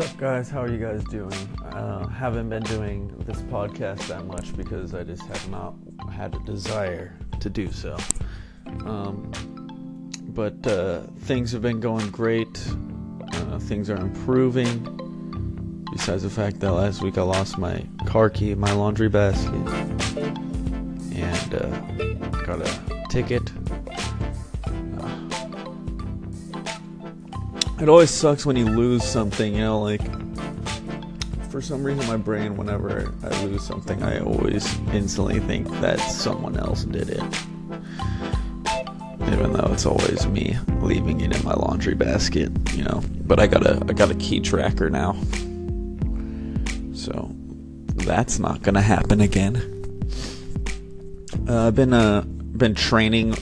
What's up, guys? How are you guys doing? Uh, haven't been doing this podcast that much because I just have not had a desire to do so. Um, but uh, things have been going great. Uh, things are improving. Besides the fact that last week I lost my car key, my laundry basket, and uh, got a ticket. It always sucks when you lose something, you know, like for some reason my brain whenever I lose something I always instantly think that someone else did it. Even though it's always me leaving it in my laundry basket, you know. But I got a I got a key tracker now. So that's not gonna happen again. Uh, I've been uh been training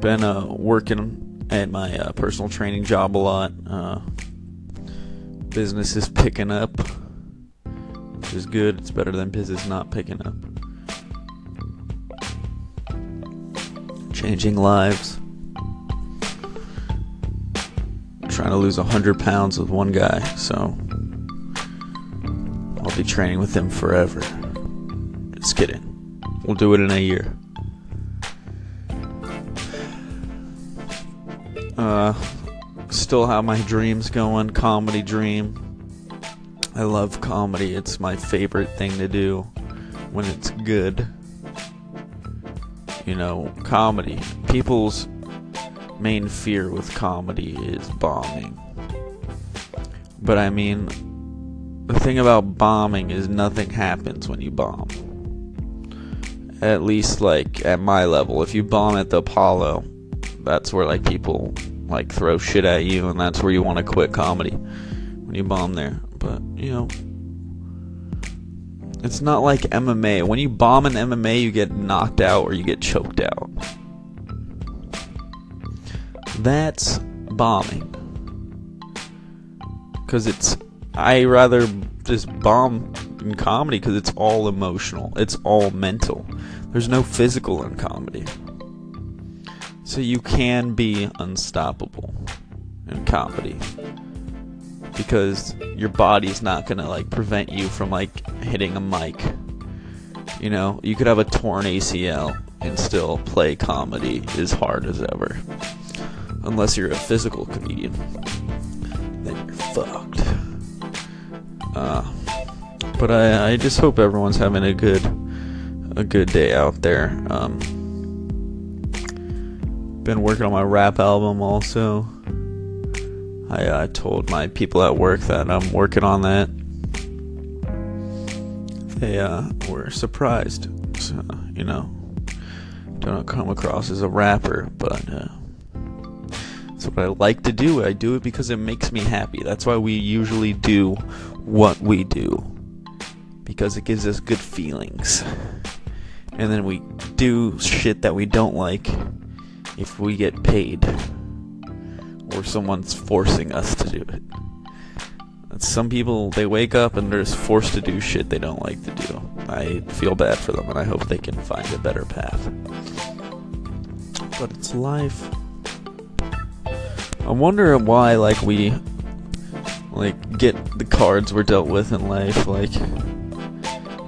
been uh working at my uh, personal training job a lot. Uh, business is picking up, which is good. It's better than business not picking up. Changing lives. trying to lose 100 pounds with one guy, so I'll be training with him forever. Just kidding. We'll do it in a year. Uh, still have my dreams going. Comedy dream. I love comedy. It's my favorite thing to do when it's good. You know, comedy. People's main fear with comedy is bombing. But I mean, the thing about bombing is nothing happens when you bomb. At least, like, at my level. If you bomb at the Apollo, that's where like people like throw shit at you and that's where you want to quit comedy when you bomb there. But you know it's not like MMA when you bomb in MMA you get knocked out or you get choked out. That's bombing. Cuz it's I rather just bomb in comedy cuz it's all emotional. It's all mental. There's no physical in comedy so you can be unstoppable in comedy. Because your body's not gonna like prevent you from like hitting a mic. You know, you could have a torn ACL and still play comedy as hard as ever. Unless you're a physical comedian. Then you're fucked. Uh, but I, I just hope everyone's having a good a good day out there. Um, been working on my rap album also. I uh, told my people at work that I'm working on that. They uh, were surprised. So, you know, don't come across as a rapper, but uh, that's what I like to do. I do it because it makes me happy. That's why we usually do what we do because it gives us good feelings. And then we do shit that we don't like if we get paid or someone's forcing us to do it. Some people they wake up and they're just forced to do shit they don't like to do. I feel bad for them and I hope they can find a better path. But it's life. I wonder why like we like get the cards we're dealt with in life like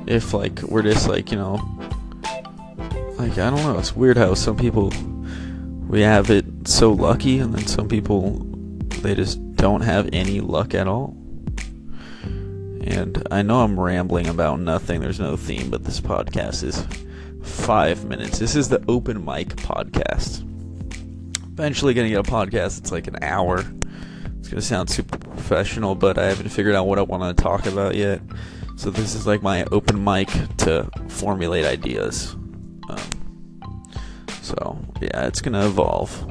if like we're just like, you know, like I don't know, it's weird how some people we have it so lucky, and then some people they just don't have any luck at all. And I know I'm rambling about nothing. There's no theme, but this podcast is five minutes. This is the open mic podcast. Eventually, gonna get a podcast. It's like an hour. It's gonna sound super professional, but I haven't figured out what I want to talk about yet. So this is like my open mic to formulate ideas. Um, so, yeah, it's to evolve.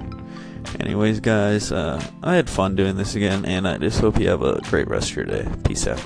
Anyways, guys, uh, I had fun doing this again, and I just hope you have a great rest of your day. Peace out.